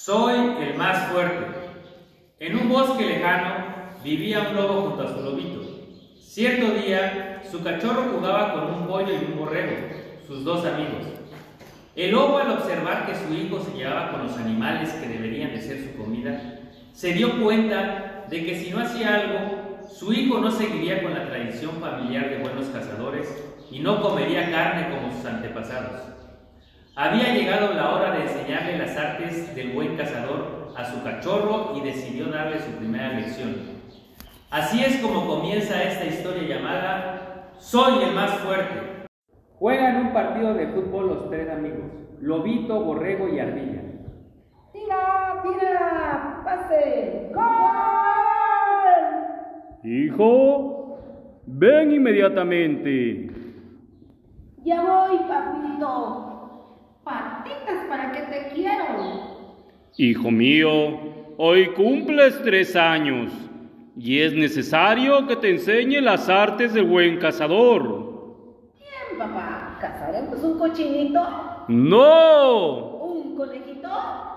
Soy el más fuerte. En un bosque lejano vivía un lobo junto a su lobito. Cierto día, su cachorro jugaba con un pollo y un borrego, sus dos amigos. El lobo, al observar que su hijo se llevaba con los animales que deberían de ser su comida, se dio cuenta de que si no hacía algo, su hijo no seguiría con la tradición familiar de buenos cazadores y no comería carne como sus antepasados. Había llegado la hora de enseñarle las artes del buen cazador a su cachorro y decidió darle su primera lección. Así es como comienza esta historia llamada Soy el más fuerte. Juegan un partido de fútbol los tres amigos, Lobito, Borrego y Ardilla. ¡Tira, tira! ¡Pase! ¡Gol! Hijo, ven inmediatamente. Ya voy, papito. Patitas para que te quiero. Hijo mío, hoy cumples tres años y es necesario que te enseñe las artes del buen cazador. Bien, papá. ¿Cazaremos un cochinito? ¡No! ¿Un conejito?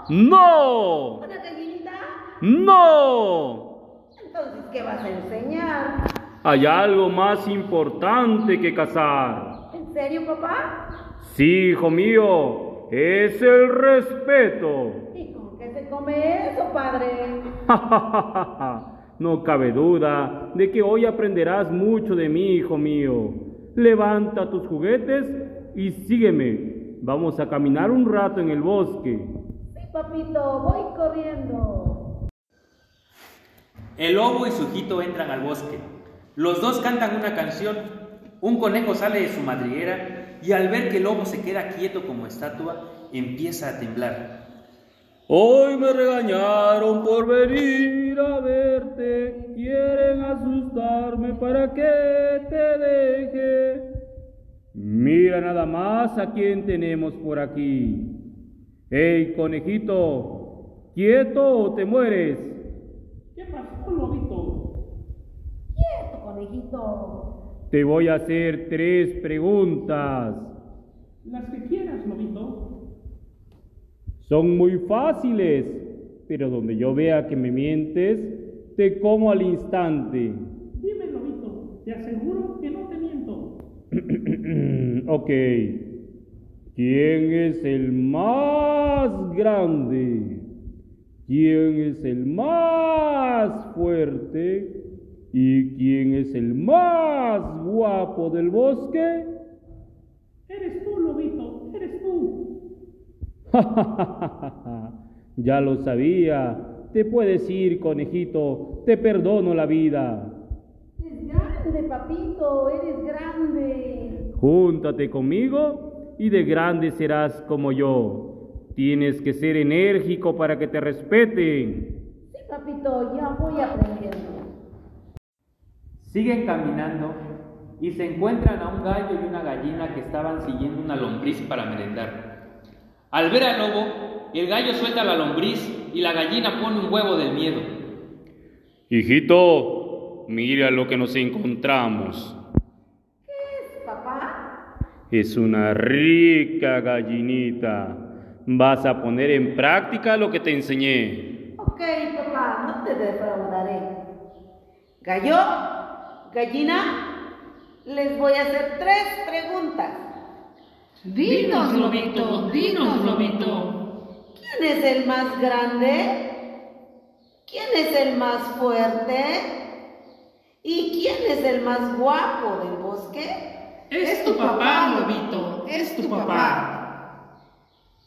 ¡No! ¿Una gallinita? ¡No! Entonces, ¿qué vas a enseñar? Hay algo más importante que cazar. ¿En serio, papá? Sí, hijo mío, es el respeto. ¿Y con qué se come eso, padre? no cabe duda de que hoy aprenderás mucho de mí, hijo mío. Levanta tus juguetes y sígueme. Vamos a caminar un rato en el bosque. Sí, papito, voy corriendo. El lobo y su hijito entran al bosque. Los dos cantan una canción. Un conejo sale de su madriguera y al ver que el lobo se queda quieto como estatua, empieza a temblar. Hoy me regañaron por venir a verte, quieren asustarme para que te deje. Mira nada más a quién tenemos por aquí. ¡Ey, conejito! ¿Quieto o te mueres? ¿Qué pasó, lobito? Quieto, conejito. Te voy a hacer tres preguntas. Las que quieras, lobito. Son muy fáciles, pero donde yo vea que me mientes, te como al instante. Dime, lobito. Te aseguro que no te miento. ok. ¿Quién es el más grande? ¿Quién es el más fuerte? ¿Y quién es el más guapo del bosque? Eres tú, lobito. Eres tú. ya lo sabía. Te puedes ir, conejito. Te perdono la vida. Eres grande, papito. Eres grande. Júntate conmigo y de grande serás como yo. Tienes que ser enérgico para que te respeten. Sí, papito, ya voy aprendiendo. Siguen caminando y se encuentran a un gallo y una gallina que estaban siguiendo una lombriz para merendar. Al ver al lobo, el gallo suelta la lombriz y la gallina pone un huevo del miedo. Hijito, mira lo que nos encontramos. ¿Qué es, papá? Es una rica gallinita. Vas a poner en práctica lo que te enseñé. Ok, papá, no te defraudaré. Gallo, gallina, les voy a hacer tres preguntas. Dinos, lobito, dinos, lobito. ¿Quién es el más grande? ¿Quién es el más fuerte? ¿Y quién es el más guapo del bosque? Es tu papá, lobito, es tu papá.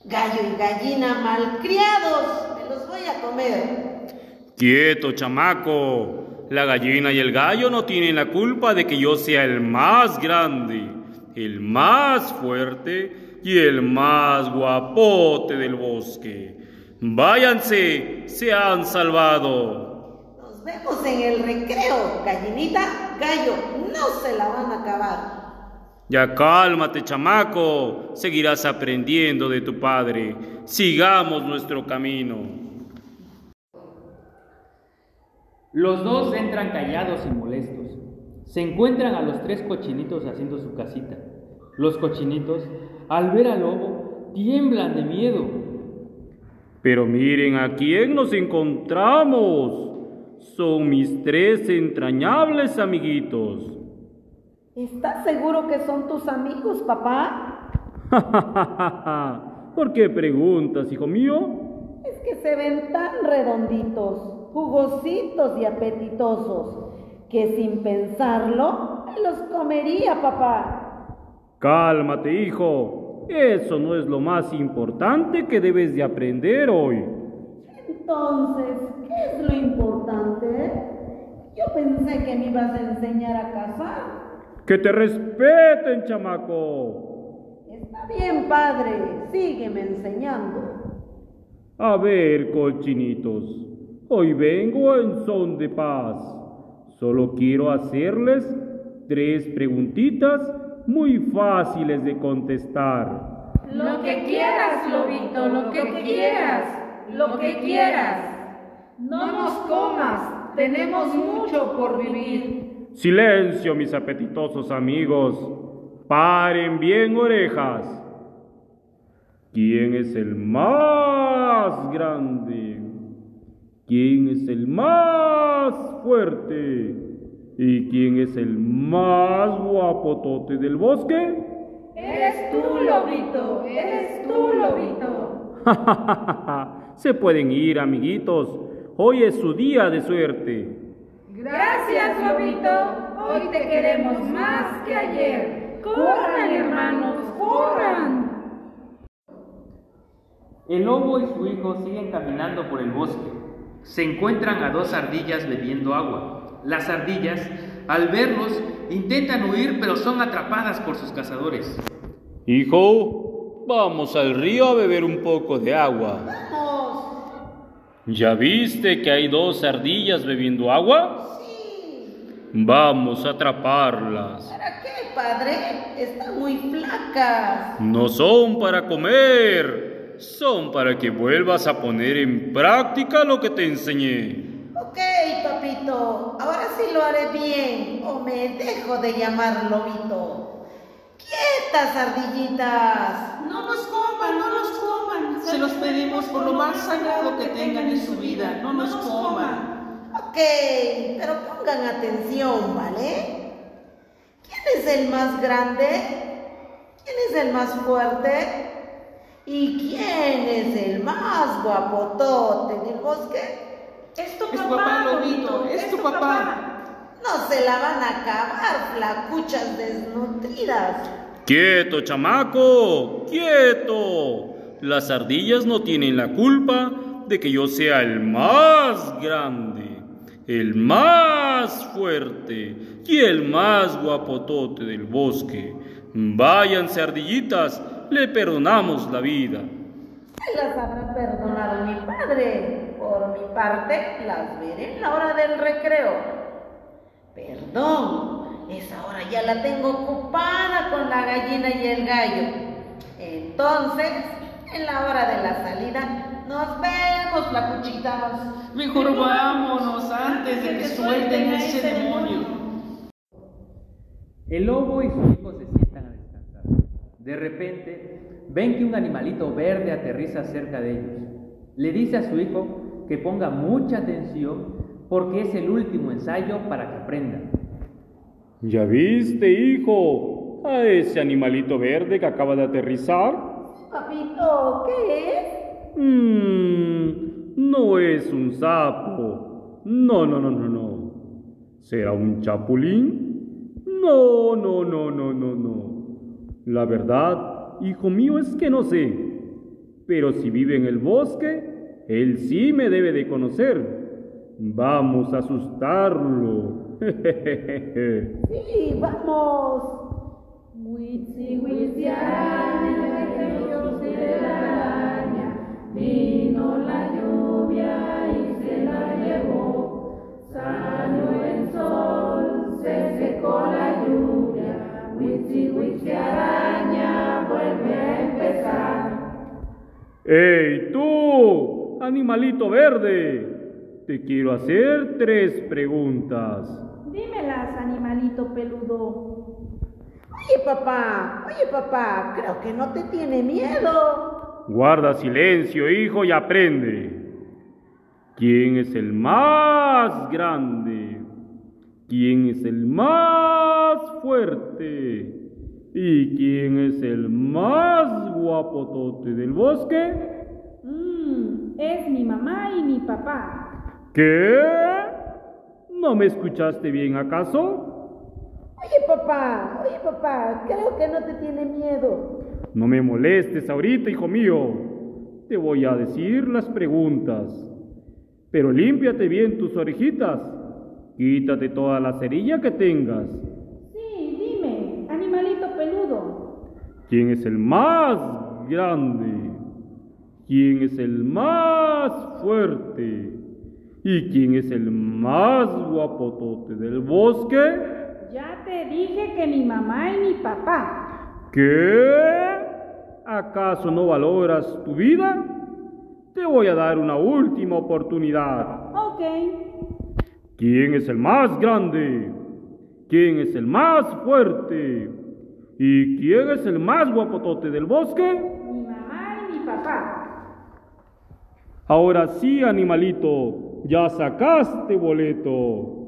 Gallo y gallina malcriados, me los voy a comer. Quieto, chamaco. La gallina y el gallo no tienen la culpa de que yo sea el más grande, el más fuerte y el más guapote del bosque. Váyanse, se han salvado. Nos vemos en el recreo, gallinita, gallo, no se la van a acabar. Ya cálmate, chamaco. Seguirás aprendiendo de tu padre. Sigamos nuestro camino. Los dos entran callados y molestos. Se encuentran a los tres cochinitos haciendo su casita. Los cochinitos, al ver al lobo, tiemblan de miedo. Pero miren a quién nos encontramos. Son mis tres entrañables amiguitos. ¿Estás seguro que son tus amigos, papá? ¿Por qué preguntas, hijo mío? Es que se ven tan redonditos, jugositos y apetitosos, que sin pensarlo me los comería, papá. Cálmate, hijo. Eso no es lo más importante que debes de aprender hoy. Entonces, ¿qué es lo importante? Yo pensé que me ibas a enseñar a cazar. Que te respeten, chamaco. Está bien, padre. Sígueme enseñando. A ver, cochinitos. Hoy vengo en son de paz. Solo quiero hacerles tres preguntitas muy fáciles de contestar. Lo que quieras, Lobito, lo que quieras, lo que quieras. No nos comas, tenemos mucho por vivir. Silencio, mis apetitosos amigos. Paren bien orejas. ¿Quién es el más grande? ¿Quién es el más fuerte? ¿Y quién es el más guapotote del bosque? Eres tú, Lobito, eres tú, Lobito. Se pueden ir, amiguitos. Hoy es su día de suerte. Gracias, Lobito. Hoy te queremos más que ayer. Corran, hermanos, corran. El lobo y su hijo siguen caminando por el bosque. Se encuentran a dos ardillas bebiendo agua. Las ardillas, al verlos, intentan huir, pero son atrapadas por sus cazadores. Hijo, vamos al río a beber un poco de agua. Vamos. ¿Ya viste que hay dos ardillas bebiendo agua? Sí. Vamos a atraparlas. ¿Para qué, padre? Están muy flacas. No son para comer, son para que vuelvas a poner en práctica lo que te enseñé. Ok, papito. Ahora sí lo haré bien. O me dejo de llamar lobito. ¡Quietas, ardillitas! No nos coman, no nos coman. Se los pedimos por lo más sagrado que tengan en su vida. No nos coman. Ok, pero pongan atención, ¿vale? ¿Quién es el más grande? ¿Quién es el más fuerte? ¿Y quién es el más guapotote del bosque? Es tu papá, Lobito, es tu papá. No se la van a acabar, flacuchas desnutridas. Quieto, chamaco, quieto. Las ardillas no tienen la culpa de que yo sea el más grande, el más fuerte y el más guapotote del bosque. Váyanse, ardillitas, le perdonamos la vida. Se las habrá perdonado mi padre. Por mi parte, las veré en la hora del recreo. Perdón, esa hora ya la tengo ocupada con la gallina y el gallo. Entonces, en la hora de la salida, nos vemos, flacuchitas. Mejor vámonos antes de que suelten ese demonio. El lobo y su hijo se. De repente, ven que un animalito verde aterriza cerca de ellos. Le dice a su hijo que ponga mucha atención porque es el último ensayo para que aprenda. ¿Ya viste, hijo, a ese animalito verde que acaba de aterrizar? Papito, ¿qué es? Mmm, no es un sapo. No, no, no, no, no. ¿Será un chapulín? No, no, no, no, no, no. La verdad, hijo mío, es que no sé. Pero si vive en el bosque, él sí me debe de conocer. Vamos a asustarlo. Vamos. ¡Ey, tú! Animalito verde. Te quiero hacer tres preguntas. Dímelas, animalito peludo. Oye, papá, oye, papá, creo que no te tiene miedo. Guarda silencio, hijo, y aprende. ¿Quién es el más grande? ¿Quién es el más fuerte? ¿Y quién es el más guapotote del bosque? Mm, es mi mamá y mi papá. ¿Qué? ¿No me escuchaste bien acaso? Oye, papá, oye, papá, creo que no te tiene miedo. No me molestes ahorita, hijo mío. Te voy a decir las preguntas. Pero límpiate bien tus orejitas. Quítate toda la cerilla que tengas. Sí, dime, animalito peludo. ¿Quién es el más grande? ¿Quién es el más fuerte? ¿Y quién es el más guapotote del bosque? Ya te dije que mi mamá y mi papá. ¿Qué? ¿Acaso no valoras tu vida? Te voy a dar una última oportunidad. Ok. ¿Quién es el más grande? ¿Quién es el más fuerte? ¿Y quién es el más guapotote del bosque? Mi mamá y mi papá. Ahora sí, animalito, ya sacaste boleto.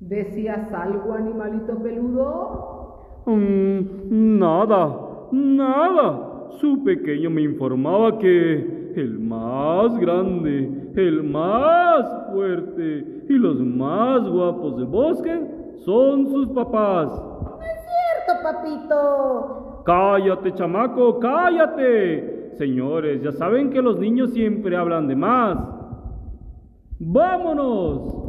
¿Decías algo, animalito peludo? Mm, nada, nada. Su pequeño me informaba que el más grande, el más fuerte y los más guapos del bosque son sus papás. Papito. Cállate, chamaco, cállate. Señores, ya saben que los niños siempre hablan de más. ¡Vámonos!